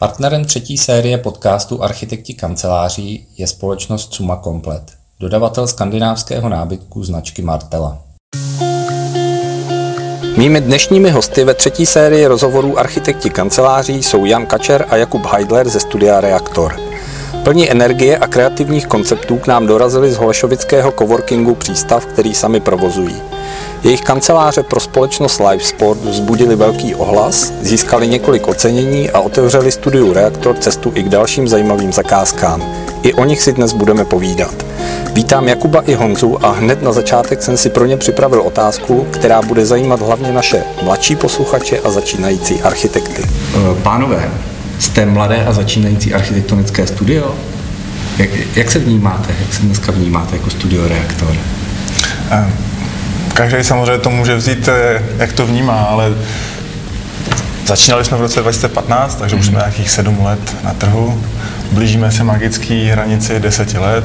Partnerem třetí série podcastu Architekti kanceláří je společnost Suma Komplet, dodavatel skandinávského nábytku značky Martela. Mými dnešními hosty ve třetí sérii rozhovorů Architekti kanceláří jsou Jan Kačer a Jakub Heidler ze studia Reaktor. Plní energie a kreativních konceptů k nám dorazili z Holešovického coworkingu Přístav, který sami provozují. Jejich kanceláře pro společnost Live Sport vzbudili velký ohlas, získali několik ocenění a otevřeli studiu Reaktor cestu i k dalším zajímavým zakázkám. I o nich si dnes budeme povídat. Vítám Jakuba i Honzu a hned na začátek jsem si pro ně připravil otázku, která bude zajímat hlavně naše mladší posluchače a začínající architekty. Pánové, jste mladé a začínající architektonické studio? Jak, jak se vnímáte, jak se dneska vnímáte jako studio Reaktor? Každý samozřejmě to může vzít, eh, jak to vnímá, ale začínali jsme v roce 2015, takže už jsme mhm. nějakých sedm let na trhu. Blížíme se magické hranici deseti let,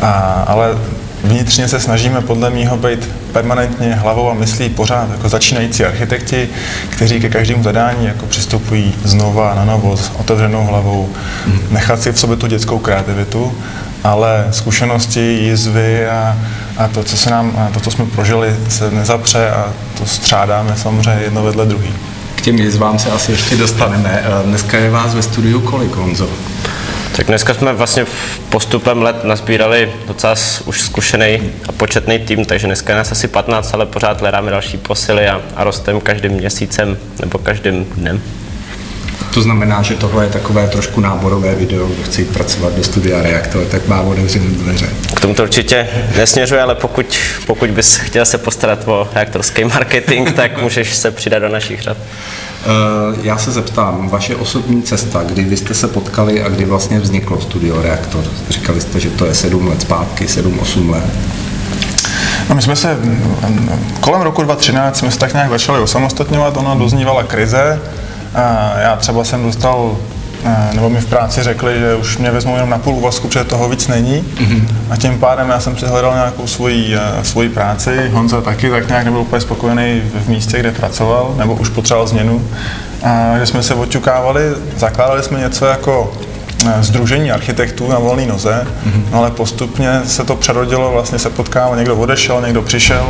a, ale vnitřně se snažíme podle mýho být permanentně hlavou a myslí pořád jako začínající architekti, kteří ke každému zadání jako přistupují znova na novo s otevřenou hlavou, mhm. nechat si v sobě tu dětskou kreativitu, ale zkušenosti, jizvy a, a to, co se nám, a to, co jsme prožili, se nezapře a to střádáme samozřejmě jedno vedle druhý. K těm jizvám se asi ještě dostaneme. Dneska je vás ve studiu kolik, Honzo? Tak dneska jsme vlastně postupem let nazbírali docela už zkušený a početný tým, takže dneska je nás asi 15, ale pořád hledáme další posily a, a rosteme každým měsícem nebo každým dnem. To znamená, že tohle je takové trošku náborové video, kdo chce pracovat do studia Reaktor, tak má otevřené dveře. K tomu to určitě nesměřuje, ale pokud, pokud bys chtěl se postarat o reaktorský marketing, tak můžeš se přidat do našich řad. Eh, já se zeptám, vaše osobní cesta, kdy vy jste se potkali a kdy vlastně vzniklo studio Reaktor? Říkali jste, že to je sedm let zpátky, sedm, osm let. No my jsme se kolem roku 2013 jsme se tak nějak začali osamostatňovat, ona doznívala krize. A já třeba jsem dostal nebo mi v práci řekli, že už mě vezmou jenom na půl úvazku, protože toho víc není. Mm-hmm. A tím pádem já jsem si hledal nějakou svoji, svoji práci. Honza taky tak nějak nebyl úplně spokojený v místě, kde pracoval, nebo už potřeboval změnu. A že jsme se oťukávali, zakládali jsme něco jako Združení architektů na volné noze, mm-hmm. no ale postupně se to přerodilo, vlastně se potkával, někdo odešel, někdo přišel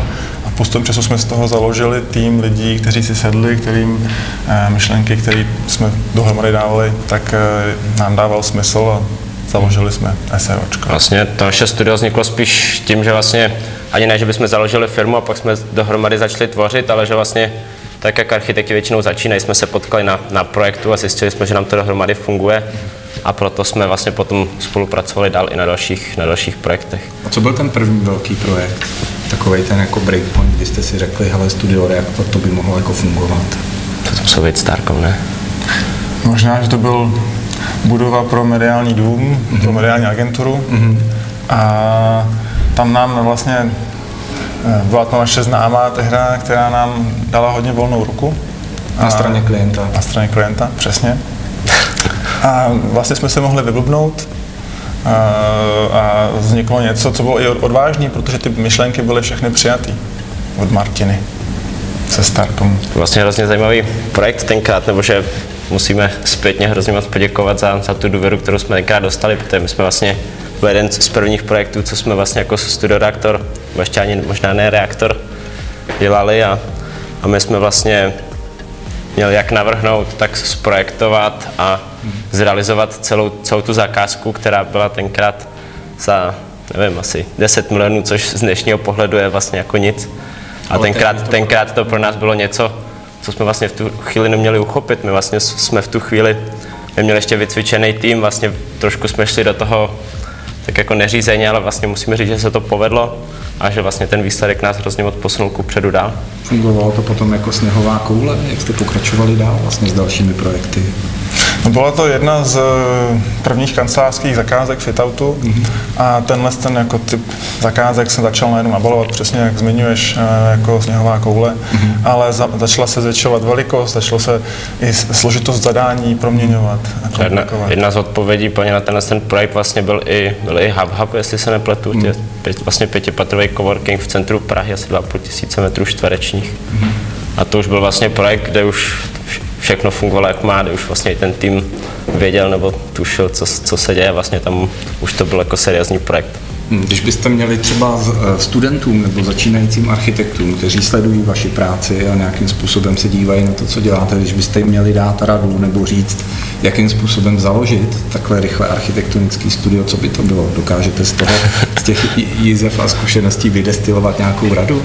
postupem času jsme z toho založili tým lidí, kteří si sedli, kterým eh, myšlenky, které jsme dohromady dávali, tak eh, nám dával smysl a založili jsme SROčko. Vlastně to naše studio vzniklo spíš tím, že vlastně ani ne, že bychom založili firmu a pak jsme dohromady začali tvořit, ale že vlastně tak, jak architekti většinou začínají, jsme se potkali na, na projektu a zjistili jsme, že nám to dohromady funguje a proto jsme vlastně potom spolupracovali dál i na dalších, na dalších projektech. A co byl ten první velký projekt? Takový ten jako breakpoint, kdy jste si řekli, hele, studio Reaktor, to by mohlo jako fungovat. To, to být Starkom, ne? Možná, že to byl budova pro mediální dům, mm-hmm. pro mediální agenturu. Mm-hmm. A tam nám vlastně eh, byla to naše známá tehda, která nám dala hodně volnou ruku. Na straně klienta. Na straně klienta, přesně. A vlastně jsme se mohli vyblbnout a, a vzniklo něco, co bylo i odvážné, protože ty myšlenky byly všechny přijaté od Martiny se Starkom. Vlastně hrozně zajímavý projekt tenkrát, nebo že musíme zpětně hrozně moc poděkovat za, za tu důvěru, kterou jsme tenkrát dostali, protože my jsme vlastně byl jeden z prvních projektů, co jsme vlastně jako studioreaktor, ještě ani možná ne reaktor, dělali a, a my jsme vlastně měl jak navrhnout, tak zprojektovat a zrealizovat celou, celou tu zakázku, která byla tenkrát za, nevím, asi 10 milionů, což z dnešního pohledu je vlastně jako nic. A tenkrát, tenkrát to pro nás bylo něco, co jsme vlastně v tu chvíli neměli uchopit. My vlastně jsme v tu chvíli neměli ještě vycvičený tým, vlastně trošku jsme šli do toho tak jako neřízeně, ale vlastně musíme říct, že se to povedlo a že vlastně ten výsledek nás hrozně moc posunul ku předu dál. Fungovalo to potom jako sněhová koule, jak jste pokračovali dál vlastně s dalšími projekty? Byla to jedna z eh, prvních kancelářských zakázek fitoutu mm-hmm. a tenhle ten jako typ zakázek se začal najednou nabalovat, přesně jak zmiňuješ, eh, jako sněhová koule, mm-hmm. ale za, začala se zvětšovat velikost, začalo se i složitost zadání proměňovat. Jedna, jedna z odpovědí plně na tenhle ten projekt vlastně byl i, byl i Hub Hub, jestli se nepletu, mm-hmm. pět, vlastně pětipatrový coworking v centru Prahy, asi 2,5 tisíce metrů čtverečních. Mm-hmm. A to už byl vlastně projekt, kde už všechno fungovalo jak má, už vlastně ten tým věděl nebo tušil, co, co se děje, vlastně tam už to byl jako seriózní projekt. Hm, když byste měli třeba eh, studentům nebo začínajícím architektům, kteří sledují vaši práci a nějakým způsobem se dívají na to, co děláte, když byste jim měli dát radu nebo říct, jakým způsobem založit takhle rychle architektonický studio, co by to bylo? Dokážete z toho, z těch jízev a zkušeností vydestilovat nějakou radu?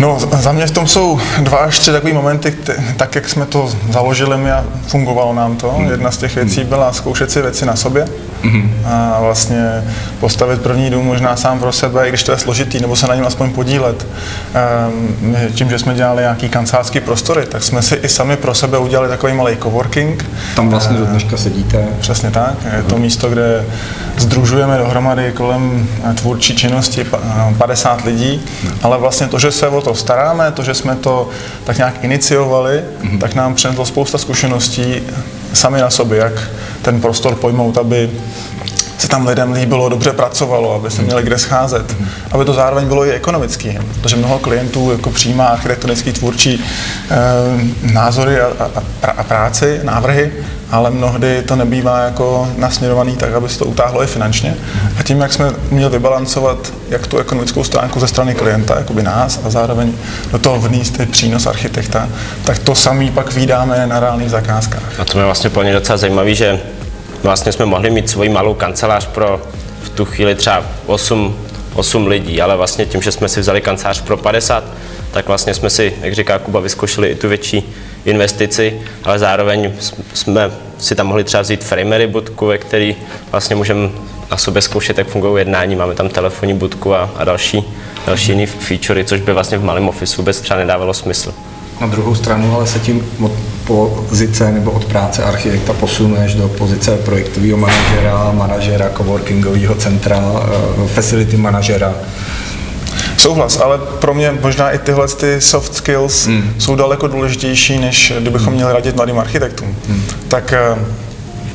No, za mě v tom jsou dva až tři takové momenty, tak jak jsme to založili my a fungovalo nám to. Hmm. Jedna z těch věcí byla zkoušet si věci na sobě hmm. a vlastně postavit první dům možná sám pro sebe, i když to je složitý, nebo se na něm aspoň podílet. Ehm, tím, že jsme dělali nějaký kancelářský prostory, tak jsme si i sami pro sebe udělali takový malý coworking. Tam vlastně do dneška sedíte. Přesně tak. Je to místo, kde združujeme dohromady kolem tvůrčí činnosti 50 lidí, hmm. ale vlastně to, že se o to staráme, to, že jsme to tak nějak iniciovali, mm-hmm. tak nám přineslo spousta zkušeností sami na sobě, jak ten prostor pojmout, aby tam lidem líbilo, dobře pracovalo, aby se měli kde scházet, aby to zároveň bylo i ekonomický, protože mnoho klientů jako přijímá architektonický tvůrčí e, názory a, a, a práci, návrhy ale mnohdy to nebývá jako nasměrovaný tak, aby se to utáhlo i finančně. A tím, jak jsme měli vybalancovat jak tu ekonomickou stránku ze strany klienta, jakoby nás, a zároveň do toho vníst i přínos architekta, tak to samý pak vydáme na reálných zakázkách. A to je vlastně plně docela zajímavé, že vlastně jsme mohli mít svoji malou kancelář pro v tu chvíli třeba 8, 8 lidí, ale vlastně tím, že jsme si vzali kancelář pro 50, tak vlastně jsme si, jak říká Kuba, vyzkoušeli i tu větší investici, ale zároveň jsme si tam mohli třeba vzít framery budku, ve který vlastně můžeme na sobě zkoušet, jak fungují jednání. Máme tam telefonní budku a, a další, další jiné featurey, což by vlastně v malém office vůbec třeba nedávalo smysl. Na druhou stranu ale se tím od pozice nebo od práce architekta posuneš do pozice projektového manažera, manažera coworkingového centra, eh, facility manažera, Souhlas, ale pro mě možná i tyhle ty soft skills mm. jsou daleko důležitější, než kdybychom měli radit mladým architektům. Mm. Tak uh,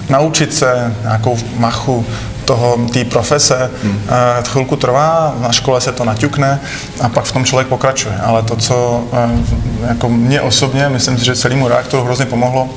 naučit se nějakou machu toho, té profese, hmm. uh, chvilku trvá, na škole se to naťukne a pak v tom člověk pokračuje. Ale to, co uh, jako mě osobně, myslím si, že celému reaktoru hrozně pomohlo,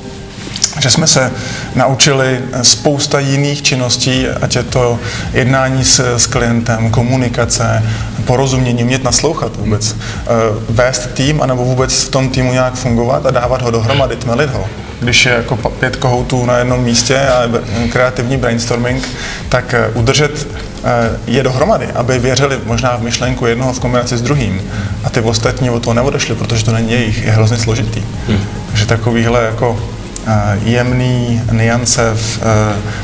že jsme se naučili spousta jiných činností, ať je to jednání s, s klientem, komunikace, porozumění, umět naslouchat vůbec, eh, vést tým, anebo vůbec v tom týmu nějak fungovat a dávat ho dohromady, tmelit ho. Když je jako pět kohoutů na jednom místě a kreativní brainstorming, tak eh, udržet eh, je dohromady, aby věřili možná v myšlenku jednoho v kombinaci s druhým a ty ostatní o to neodešli, protože to není jejich, je hrozně složitý. Hmm. Takže takovýhle jako jemný niance v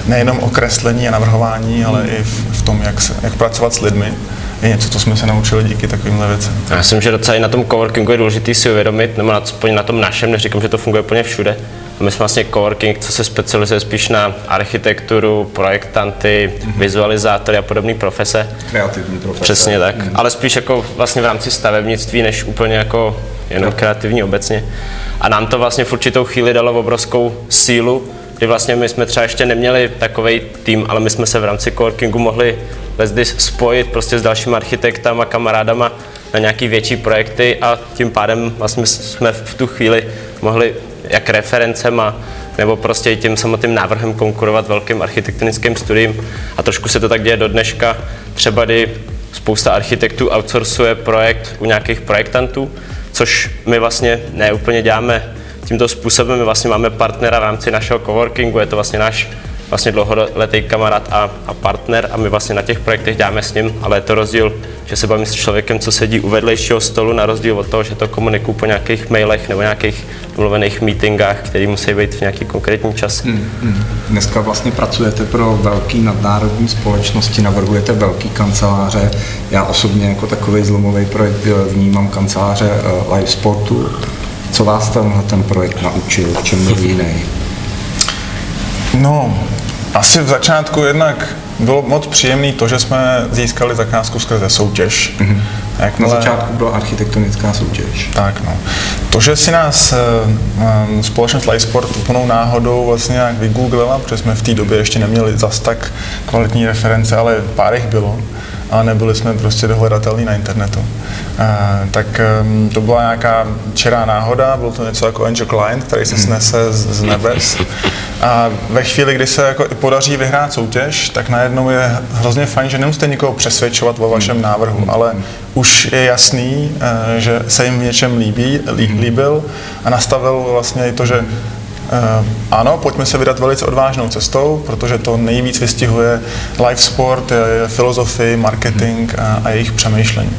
nejenom okreslení a navrhování, ale i v, tom, jak, se, jak pracovat s lidmi, je něco, co jsme se naučili díky takovýmhle věcem. Já myslím, že docela i na tom coworkingu je důležité si uvědomit, nebo na, na tom našem, neříkám, že to funguje úplně všude, my jsme vlastně coworking, co se specializuje spíš na architekturu, projektanty, mm-hmm. vizualizátory a podobné profese. Kreativní profese. Přesně tak, mm-hmm. ale spíš jako vlastně v rámci stavebnictví, než úplně jako jenom kreativní obecně. A nám to vlastně v určitou chvíli dalo obrovskou sílu, kdy vlastně my jsme třeba ještě neměli takový tým, ale my jsme se v rámci coworkingu mohli lezdy spojit prostě s dalšími architektama, kamarádama na nějaký větší projekty a tím pádem vlastně jsme v tu chvíli mohli jak referencema nebo prostě i tím samotným návrhem konkurovat velkým architektonickým studiím a trošku se to tak děje do dneška, třeba kdy spousta architektů outsourcuje projekt u nějakých projektantů, což my vlastně neúplně děláme tímto způsobem. My vlastně máme partnera v rámci našeho coworkingu, je to vlastně náš vlastně dlouholetý kamarád a, a partner a my vlastně na těch projektech děláme s ním, ale je to rozdíl, že se bavím s člověkem, co sedí u vedlejšího stolu, na rozdíl od toho, že to komunikuju po nějakých mailech nebo nějakých mluvených meetingách, které musí být v nějaký konkrétní čas. Hmm, hmm. Dneska vlastně pracujete pro velký nadnárodní společnosti, navrhujete velký kanceláře. Já osobně jako takový zlomový projekt eh, vnímám kanceláře eh, live sportu. Co vás tenhle ten projekt naučil, v čem byl jiný? No, asi v začátku jednak bylo moc příjemné to, že jsme získali zakázku skrze soutěž. Mm-hmm. Jakmile... Na začátku byla architektonická soutěž. Tak no. To, že si nás uh, společnost Lightsport úplnou náhodou vlastně nějak vygooglila, protože jsme v té době ještě neměli zas tak kvalitní reference, ale pár jich bylo, ale nebyli jsme prostě dohledatelní na internetu. Uh, tak um, to byla nějaká čerá náhoda, byl to něco jako Angel Client, který se snese z, z nebes. A ve chvíli, kdy se jako podaří vyhrát soutěž, tak najednou je hrozně fajn, že nemusíte nikoho přesvědčovat o vašem návrhu, ale už je jasný, uh, že se jim v něčem líbí, lí, líbil a nastavil vlastně i to, že ano, pojďme se vydat velice odvážnou cestou, protože to nejvíc vystihuje live sport, filozofii, marketing a, a jejich přemýšlení.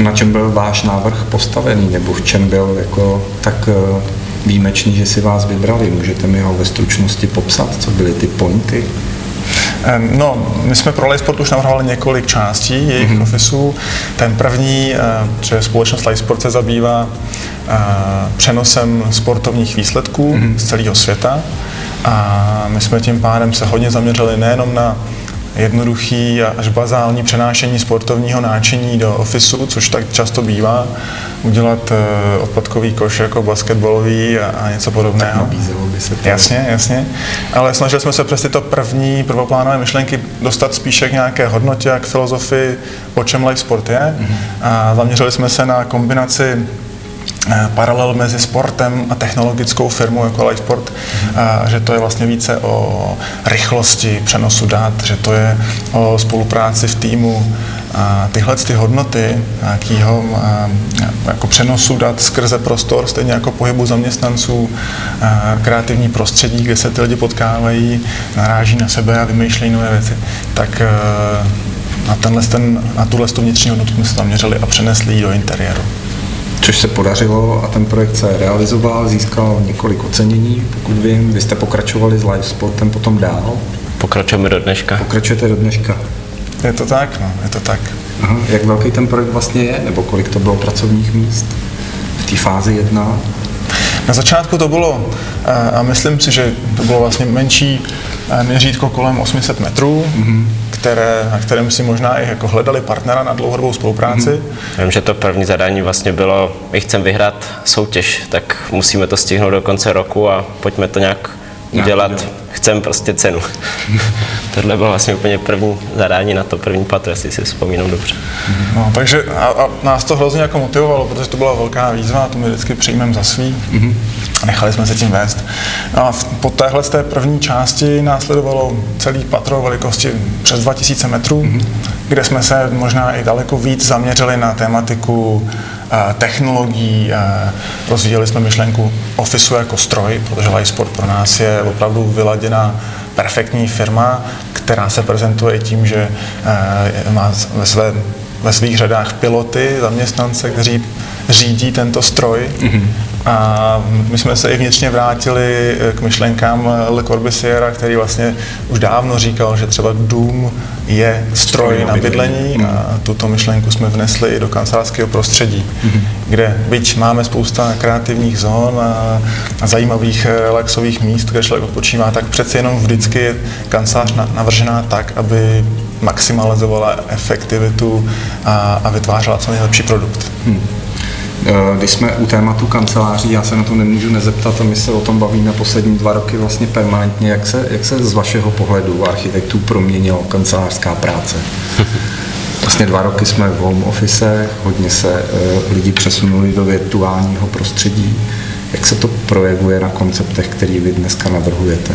Na čem byl váš návrh postavený, nebo v čem byl jako tak uh, výjimečný, že si vás vybrali? Můžete mi ho ve stručnosti popsat, co byly ty pointy? No, my jsme pro Sport už navrhovali několik částí jejich mm-hmm. ofisů. Ten první, že společnost Sport se zabývá přenosem sportovních výsledků mm-hmm. z celého světa. A my jsme tím pádem se hodně zaměřili nejenom na jednoduchý až bazální přenášení sportovního náčení do ofisu, což tak často bývá, udělat uh, odpadkový koš jako basketbalový a, něco podobného. by se to. Jasně, jasně. Ale snažili jsme se přes tyto první prvoplánové myšlenky dostat spíše k nějaké hodnotě a k filozofii, o čem life sport je. Mm-hmm. A zaměřili jsme se na kombinaci Eh, paralel mezi sportem a technologickou firmou jako Lightsport, mm-hmm. že to je vlastně více o rychlosti přenosu dat, že to je o spolupráci v týmu. A tyhle ty hodnoty nějakého jako přenosu dat skrze prostor, stejně jako pohybu zaměstnanců, kreativní prostředí, kde se ty lidi potkávají, naráží na sebe a vymýšlejí nové věci, tak eh, na, tenhle, ten, na tuhle vnitřní hodnotu jsme se zaměřili a přenesli ji do interiéru což se podařilo a ten projekt se realizoval, získal několik ocenění, pokud vím. Vy jste pokračovali s live sportem potom dál. Pokračujeme do dneška. Pokračujete do dneška. Je to tak, no, je to tak. Aha, jak velký ten projekt vlastně je, nebo kolik to bylo pracovních míst v té fázi jedna? Na začátku to bylo, eh, a myslím si, že to bylo vlastně menší eh, měřítko kolem 800 metrů, mm-hmm které, na kterém si možná i jako hledali partnera na dlouhodobou spolupráci. Hmm. Vím, že to první zadání vlastně bylo, my chceme vyhrát soutěž, tak musíme to stihnout do konce roku a pojďme to nějak udělat. Chcem prostě cenu. Tohle bylo vlastně úplně první zadání na to první patro, jestli si vzpomínám dobře. No, takže a, a nás to hrozně jako motivovalo, protože to byla velká výzva a to my vždycky přijmeme za svý. Mm-hmm. A nechali jsme se tím vést. A po téhle z té první části následovalo celý patro velikosti přes 2000 metrů, mm-hmm. kde jsme se možná i daleko víc zaměřili na tématiku technologií, rozvíjeli jsme myšlenku ofisu jako stroj, protože Lightsport pro nás je opravdu vyladěná perfektní firma, která se prezentuje tím, že má ve, své, ve svých řadách piloty, zaměstnance, kteří řídí tento stroj. Mm-hmm. A my jsme se i vnitřně vrátili k myšlenkám Le Corbusiera, který vlastně už dávno říkal, že třeba dům je stroj na bydlení a tuto myšlenku jsme vnesli i do kancelářského prostředí, mm-hmm. kde byť máme spousta kreativních zón a, a zajímavých relaxových míst, kde člověk odpočívá, tak přeci jenom vždycky je kancelář navržená tak, aby maximalizovala efektivitu a, a vytvářela co nejlepší produkt. Hmm. Eh, když jsme u tématu kanceláří, já se na to nemůžu nezeptat a my se o tom bavíme poslední dva roky vlastně permanentně. Jak se, jak se z vašeho pohledu architektů proměnila kancelářská práce? Vlastně dva roky jsme v home office, hodně se uh, lidi přesunuli do virtuálního prostředí. Jak se to projevuje na konceptech, který vy dneska navrhujete?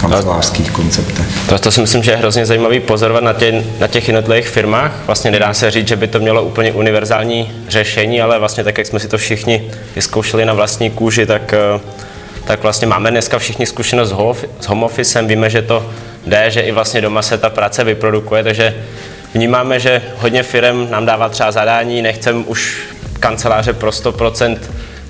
Kancelářských konceptech. To, to si myslím, že je hrozně zajímavý pozorovat na, tě, na těch jednotlivých firmách. Vlastně nedá se říct, že by to mělo úplně univerzální řešení, ale vlastně tak, jak jsme si to všichni vyzkoušeli na vlastní kůži, tak, eh, tak vlastně máme dneska všichni zkušenost s home officem, víme, že to jde, že i vlastně doma se ta práce vyprodukuje, takže vnímáme, že hodně firm nám dává třeba zadání, nechcem už kanceláře pro 100%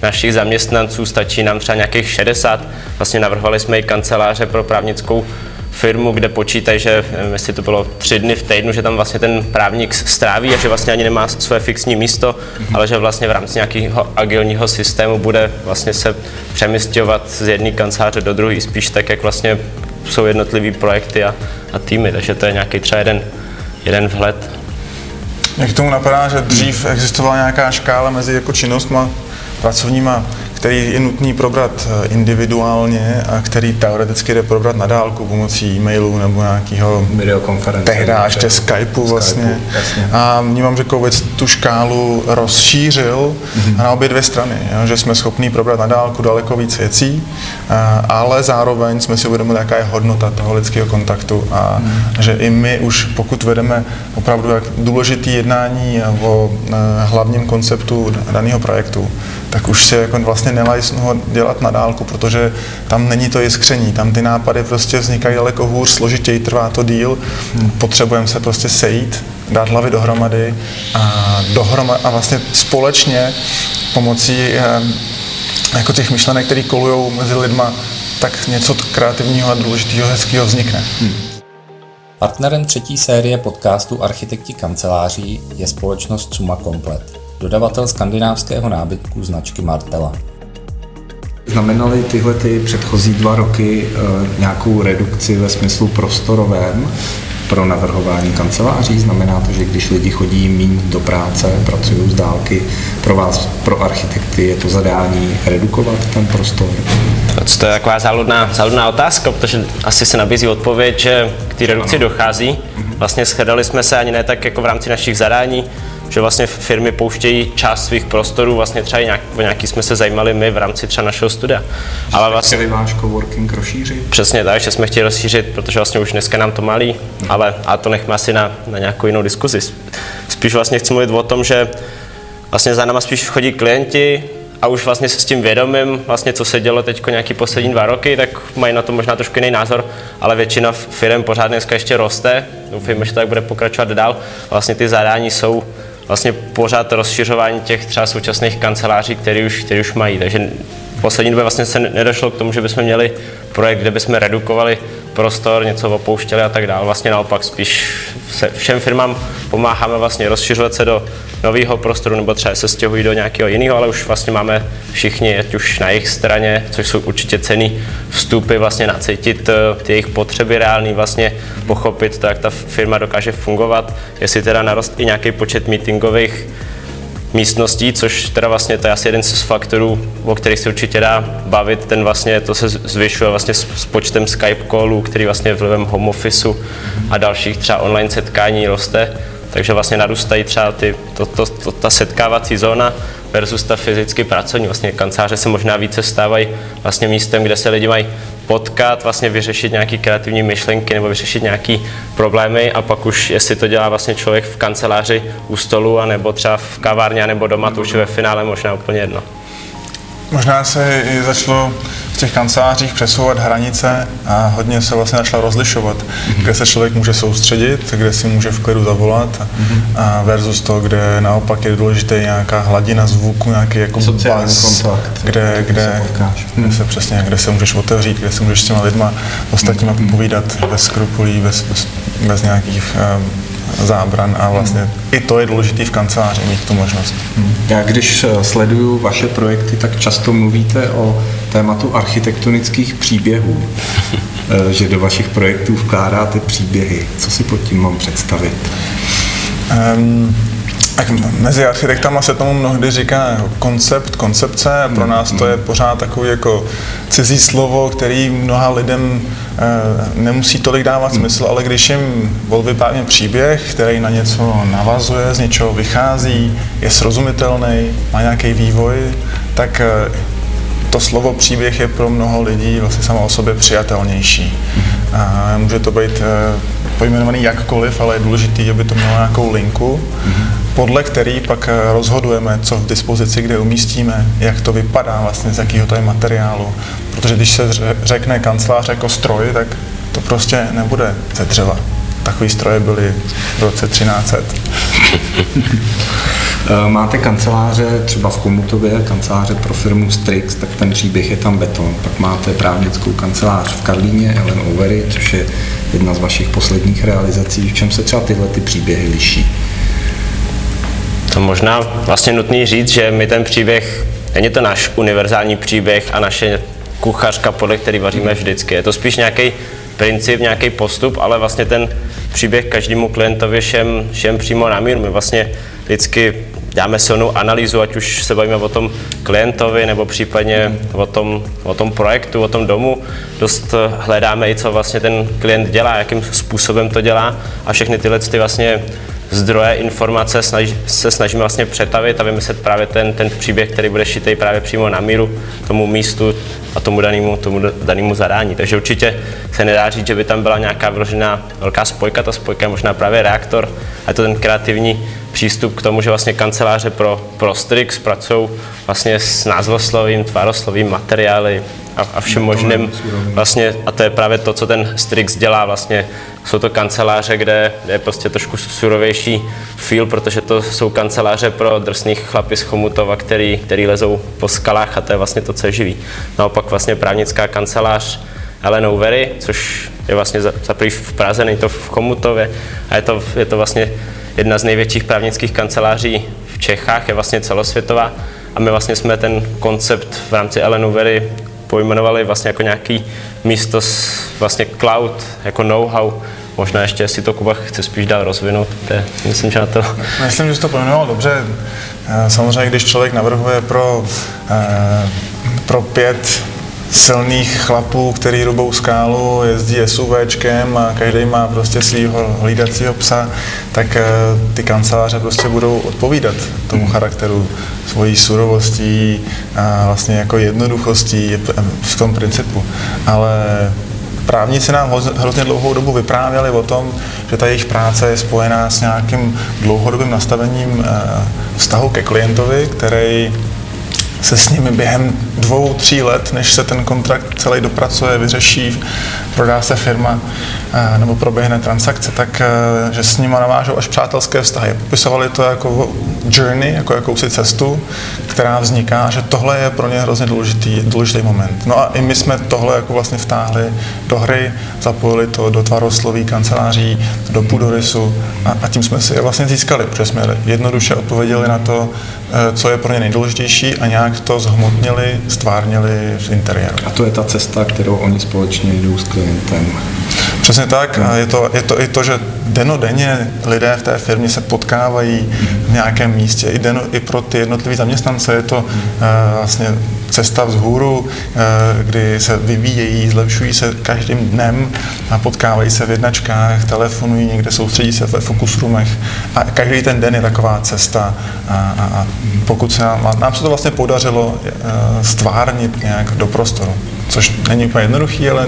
našich zaměstnanců, stačí nám třeba nějakých 60. Vlastně navrhovali jsme i kanceláře pro právnickou firmu, kde počítají, že jestli to bylo tři dny v týdnu, že tam vlastně ten právník stráví a že vlastně ani nemá své fixní místo, mm-hmm. ale že vlastně v rámci nějakého agilního systému bude vlastně se přemysťovat z jedné kanceláře do druhé, spíš tak, jak vlastně jsou jednotlivé projekty a, a týmy, takže to je nějaký třeba jeden, jeden vhled. Jak tomu napadá, že dřív existovala nějaká škála mezi jako činnostma pracovníma, který je nutný probrat eh, individuálně a který teoreticky jde probrat na dálku pomocí e-mailu nebo nějakého videokonference. Tehdy ještě Skypeu vlastně. Skypeu, a vnímám, že COVID tu škálu rozšířil mm-hmm. na obě dvě strany, jo, že jsme schopni probrat na dálku daleko víc věcí, a, ale zároveň jsme si uvědomili, jaká je hodnota toho lidského kontaktu a mm. že i my už, pokud vedeme opravdu jak důležitý jednání o eh, hlavním konceptu daného projektu, tak už si jako vlastně nelajsnu ho dělat na dálku, protože tam není to jiskření, tam ty nápady prostě vznikají daleko hůř, složitěji, trvá to díl, hmm. potřebujeme se prostě sejít, dát hlavy dohromady a, dohroma, a vlastně společně pomocí eh, jako těch myšlenek, které kolují mezi lidma, tak něco kreativního a důležitého, hezkého vznikne. Hmm. Partnerem třetí série podcastu Architekti kanceláří je společnost Suma Komplet dodavatel skandinávského nábytku značky Martela. Znamenaly tyhle ty předchozí dva roky e, nějakou redukci ve smyslu prostorovém pro navrhování kanceláří? Znamená to, že když lidi chodí méně do práce, pracují z dálky, pro vás, pro architekty, je to zadání redukovat ten prostor? To je taková záludná, záludná otázka, protože asi se nabízí odpověď, že k té redukci dochází. Mhm. Vlastně shledali jsme se ani ne tak jako v rámci našich zadání, že vlastně firmy pouštějí část svých prostorů, vlastně třeba nějak, o nějaký jsme se zajímali my v rámci třeba našeho studia. Že Ale vlastně chtěli váš coworking rozšířit? Přesně tak, že jsme chtěli rozšířit, protože vlastně už dneska nám to malí, hmm. ale a to nechme asi na, na nějakou jinou diskuzi. Spíš vlastně chci mluvit o tom, že vlastně za náma spíš chodí klienti, a už vlastně se s tím vědomím, vlastně co se dělo teď nějaký poslední dva roky, tak mají na to možná trošku jiný názor, ale většina firm pořád dneska ještě roste, doufejme, že tak bude pokračovat dál. Vlastně ty zadání jsou vlastně pořád rozšiřování těch třeba současných kanceláří, které už, které už mají. Takže v poslední době vlastně se nedošlo k tomu, že bychom měli projekt, kde bychom redukovali prostor, něco opouštěli a tak dále. Vlastně naopak spíš se všem firmám pomáháme vlastně rozšiřovat se do nového prostoru nebo třeba se stěhují do nějakého jiného, ale už vlastně máme všichni, ať už na jejich straně, což jsou určitě cený vstupy, vlastně nacítit eh, ty jejich potřeby reální, vlastně pochopit to, jak ta firma dokáže fungovat, jestli teda narost i nějaký počet meetingových místností, což teda vlastně to je asi jeden z faktorů, o kterých se určitě dá bavit, ten vlastně to se zvyšuje vlastně s, s počtem Skype callů, který vlastně vlivem home officeu a dalších třeba online setkání roste, takže vlastně narůstají třeba ty, to, to, to, ta setkávací zóna versus ta fyzicky pracovní. Vlastně kanceláře se možná více stávají vlastně místem, kde se lidi mají potkat, vlastně vyřešit nějaké kreativní myšlenky nebo vyřešit nějaké problémy a pak už, jestli to dělá vlastně člověk v kanceláři u stolu, anebo třeba v kavárně, nebo doma, to už je ve finále možná úplně jedno. Možná se i začalo těch kancelářích přesouvat hranice a hodně se vlastně začalo rozlišovat, mm-hmm. kde se člověk může soustředit, kde si může v klidu zavolat mm-hmm. a versus to, kde naopak je důležité nějaká hladina zvuku, nějaký jako bas, kontakt, kde, kde, kde se přesně, kde se můžeš otevřít, kde se můžeš s těma lidma ostatníma mm-hmm. povídat bez skrupulí, bez, bez, bez nějakých um, zábran a vlastně hmm. i to je důležité v kanceláři mít tu možnost. Hmm. Já když eh, sleduju vaše projekty, tak často mluvíte o tématu architektonických příběhů, eh, že do vašich projektů vkládáte příběhy. Co si pod tím mám představit? Um, tak mezi architektama se tomu mnohdy říká koncept, koncepce. Pro nás to je pořád takový jako cizí slovo, který mnoha lidem e, nemusí tolik dávat smysl, ale když jim byl vyprávěn příběh, který na něco navazuje, z něčeho vychází, je srozumitelný, má nějaký vývoj, tak e, to slovo příběh je pro mnoho lidí vlastně samo o sobě přijatelnější. A může to být e, pojmenovaný jakkoliv, ale je důležité, aby to mělo nějakou linku. Mm-hmm podle který pak eh, rozhodujeme, co v dispozici, kde umístíme, jak to vypadá vlastně, z jakého to je materiálu. Protože když se řekne kancelář jako stroj, tak to prostě nebude ze dřeva. Takový stroje byly v roce 1300. Eh, máte kanceláře třeba v Komutově, kanceláře pro firmu Strix, tak ten příběh je tam beton. Pak máte právnickou kancelář v Karlíně, Ellen Overy, což je jedna z vašich posledních realizací. V čem se třeba tyhle ty příběhy liší? To možná vlastně nutný říct, že my ten příběh, není to náš univerzální příběh a naše kuchařka, podle který vaříme vždycky. Je to spíš nějaký princip, nějaký postup, ale vlastně ten příběh každému klientovi šem, šem přímo na míru. My vlastně vždycky děláme silnou analýzu, ať už se bavíme o tom klientovi nebo případně o tom, o tom projektu, o tom domu. Dost hledáme i, co vlastně ten klient dělá, jakým způsobem to dělá a všechny tyhle ty vlastně zdroje informace snaž, se snažíme vlastně přetavit a vymyslet právě ten, ten příběh, který bude šitý právě přímo na míru tomu místu a tomu danému, tomu danému zadání. Takže určitě se nedá říct, že by tam byla nějaká vyložená velká spojka, ta spojka je možná právě reaktor a je to ten kreativní přístup k tomu, že vlastně kanceláře pro, pro Strix pracují vlastně s názvoslovím, tvároslovým materiály a, a všem možným vlastně, a to je právě to, co ten Strix dělá vlastně, jsou to kanceláře, kde, je prostě trošku surovější feel, protože to jsou kanceláře pro drsných chlapy z Chomutova, který, který lezou po skalách a to je vlastně to, co je živí. Naopak vlastně právnická kancelář Ellen Overy, což je vlastně za, za v Praze, není to v Chomutově a je to, je to vlastně jedna z největších právnických kanceláří v Čechách, je vlastně celosvětová a my vlastně jsme ten koncept v rámci Ellen Overy pojmenovali vlastně jako nějaký místo s vlastně cloud, jako know-how, Možná ještě, jestli to Kuba chce spíš dál rozvinout, to je, myslím, že na to... Myslím, že jsi to pojmenoval dobře. Eh, samozřejmě, když člověk navrhuje pro, eh, pro pět silných chlapů, který rubou skálu, jezdí SUVčkem a každý má prostě svého hlídacího psa, tak eh, ty kanceláře prostě budou odpovídat tomu hmm. charakteru svojí surovostí a vlastně jako jednoduchostí v tom principu. Ale právníci nám hrozně dlouhou dobu vyprávěli o tom, že ta jejich práce je spojená s nějakým dlouhodobým nastavením eh, vztahu ke klientovi, který se s nimi během dvou, tří let, než se ten kontrakt celý dopracuje, vyřeší, prodá se firma eh, nebo proběhne transakce, tak eh, že s nimi navážou až přátelské vztahy. Popisovali to jako journey, jako jakousi cestu, která vzniká, že tohle je pro ně hrozně důležitý, důležitý moment. No a i my jsme tohle jako vlastně vtáhli do hry, zapojili to do tvarosloví kanceláří, do půdorysu a, a tím jsme si je vlastně získali, protože jsme jednoduše odpověděli na to, eh, co je pro ně nejdůležitější a nějak to zhmotnili, stvárnili v interiéru. A to je ta cesta, kterou oni společně jdou s klientem. Přesně tak. A je to, je to i to, že denodenně lidé v té firmě se potkávají v nějakém místě. I, deno, i pro ty jednotlivé zaměstnance je to uh, vlastně cesta vzhůru, uh, kdy se vyvíjejí, zlepšují se každým dnem a potkávají se v jednačkách, telefonují někde, soustředí se ve focus roomech a každý ten den je taková cesta a, a, a pokud se nám, nám se to vlastně podařilo uh, stvárnit nějak do prostoru, což není úplně jednoduchý, ale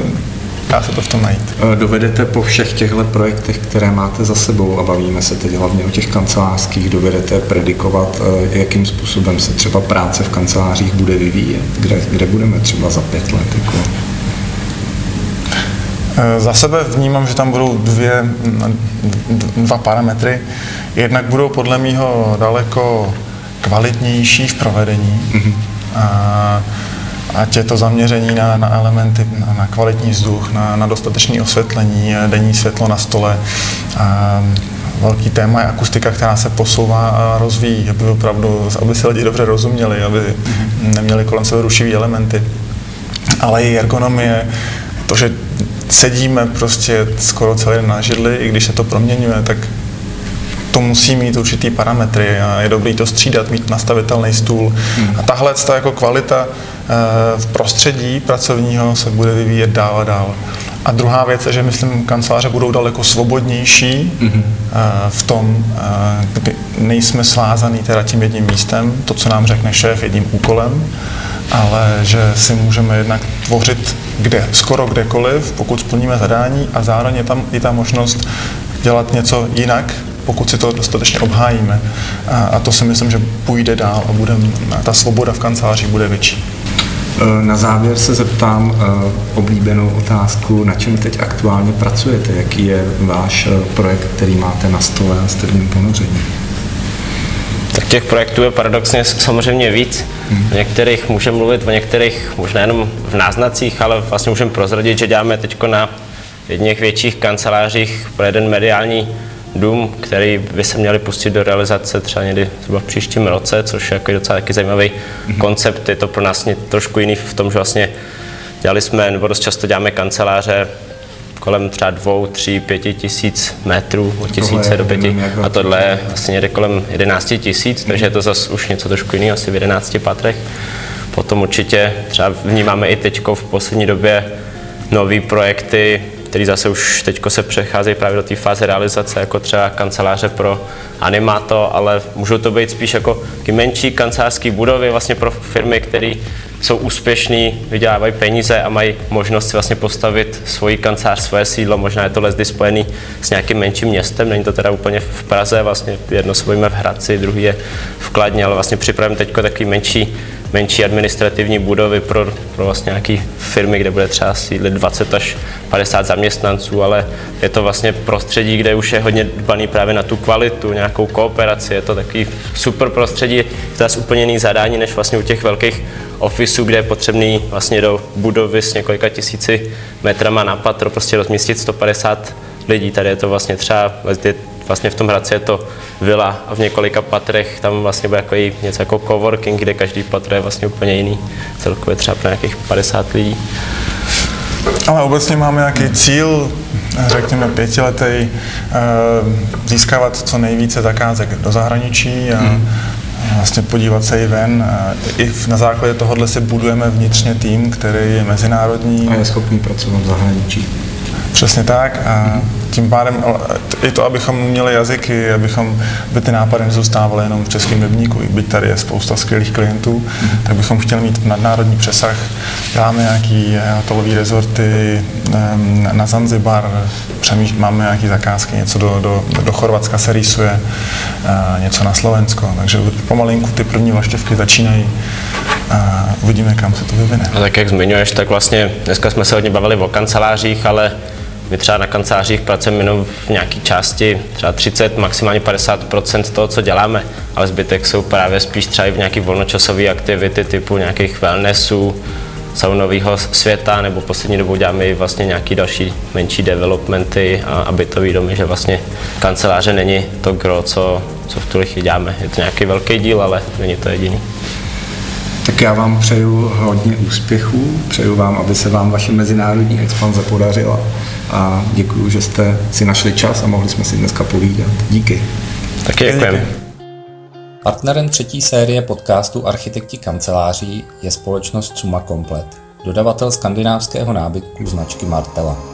dá se to v tom najít. Eh, dovedete po všech těchto projektech, které máte za sebou, a bavíme se teď hlavně o těch kancelářských, dovedete predikovat, eh, jakým způsobem se třeba práce v kancelářích bude vyvíjet? Kde, kde budeme třeba za pět let? Jako? Eh, za sebe vnímám, že tam budou dvě, dva parametry. Jednak budou podle mého daleko kvalitnější v provedení. Mm-hmm. A ať je to zaměření na, na elementy, na, na kvalitní vzduch, na, na dostatečné osvětlení, denní světlo na stole. A velký téma je akustika, která se posouvá a rozvíjí, aby opravdu, aby si lidi dobře rozuměli, aby neměli kolem sebe rušivý elementy. Ale i ergonomie, to, že sedíme prostě skoro celý den na židli, i když se to proměňuje, tak to musí mít určitý parametry a je dobrý to střídat, mít nastavitelný stůl. A tahle ta jako kvalita v prostředí pracovního se bude vyvíjet dál a dál. A druhá věc je, že myslím, kanceláře budou daleko svobodnější mm-hmm. v tom, eh, kdy nejsme svázaný teda tím jedním místem, to, co nám řekne šéf, jedním úkolem, ale že si můžeme jednak tvořit kde, skoro kdekoliv, pokud splníme zadání a zároveň je tam i ta možnost dělat něco jinak, pokud si to dostatečně obhájíme. A, a to si myslím, že půjde dál a bude, ta svoboda v kanceláři bude větší. E, na závěr se zeptám uh, oblíbenou otázku, na čem teď aktuálně pracujete, jaký je váš uh, projekt, který máte na stole a jste v něm ponoření. Tak těch projektů je paradoxně samozřejmě víc. Hmm. O některých můžeme mluvit, o některých možná jenom v náznacích, ale vlastně můžeme prozradit, že děláme teď na jedných větších kancelářích pro jeden mediální dům, který by se měli pustit do realizace třeba někdy třeba v příštím roce, což je jako docela taky zajímavý mm-hmm. koncept. Je to pro nás trošku jiný v tom, že vlastně dělali jsme, nebo dost často děláme kanceláře kolem třeba dvou, tří, pěti tisíc metrů, od tisíce do pěti. A tohle je vlastně někde kolem jedenácti tisíc, takže je to zase už něco trošku jiného, asi v jedenácti patrech. Potom určitě třeba vnímáme i teď v poslední době nové projekty, které zase už teď se přecházejí právě do té fáze realizace, jako třeba kanceláře pro animáto, ale můžou to být spíš jako menší kancelářské budovy vlastně pro firmy, které jsou úspěšní, vydělávají peníze a mají možnost si vlastně postavit svoji kancelář, svoje sídlo. Možná je to lesdy spojený s nějakým menším městem, není to teda úplně v Praze, vlastně jedno se v Hradci, druhý je v Kladně, ale vlastně připravím teď takový menší menší administrativní budovy pro, pro vlastně nějaké firmy, kde bude třeba sídlit 20 až 50 zaměstnanců, ale je to vlastně prostředí, kde už je hodně dbaný právě na tu kvalitu, nějakou kooperaci, je to takový super prostředí, zase úplně jiný zadání, než vlastně u těch velkých ofisů, kde je potřebný vlastně do budovy s několika tisíci metrama na patro prostě rozmístit 150 lidí. Tady je to vlastně třeba vlastně v tom Hradci je to vila a v několika patrech tam vlastně bude jako něco jako coworking, kde každý patro je vlastně úplně jiný. Celkově třeba pro nějakých 50 lidí. Ale obecně máme nějaký cíl, řekněme pětiletý, eh, získávat co nejvíce zakázek do zahraničí a hmm. vlastně podívat se i ven. I na základě tohohle si budujeme vnitřně tým, který je mezinárodní. A je schopný pracovat v zahraničí. Přesně tak. A tím pádem i to, abychom měli jazyky, abychom by ty nápady nezůstávaly jenom v českém webníku, byť tady je spousta skvělých klientů, mm-hmm. tak bychom chtěli mít nadnárodní přesah. Dáme nějaký hotelové rezorty na Zanzibar, přemýš, máme nějaké zakázky, něco do, do, do Chorvatska se rýsuje, něco na Slovensko, takže pomalinku ty první vlaštěvky začínají a uvidíme, kam se to vyvine. A tak jak zmiňuješ, tak vlastně dneska jsme se hodně bavili o kancelářích, ale my třeba na kancelářích pracujeme jenom v nějaké části, třeba 30, maximálně 50% toho, co děláme, ale zbytek jsou právě spíš třeba i v nějaké volnočasové aktivity typu nějakých wellnessů, saunového světa, nebo poslední dobou děláme i vlastně nějaký další menší developmenty a, a bytový domy, že vlastně kanceláře není to gro, co, co v tuhle chvíli děláme. Je to nějaký velký díl, ale není to jediný. Tak já vám přeju hodně úspěchů, přeju vám, aby se vám vaše mezinárodní expanze podařila a děkuji, že jste si našli čas a mohli jsme si dneska povídat. Díky. Taky děkujeme. Partnerem třetí série podcastu Architekti kanceláří je společnost Suma Komplet, dodavatel skandinávského nábytku značky Martela.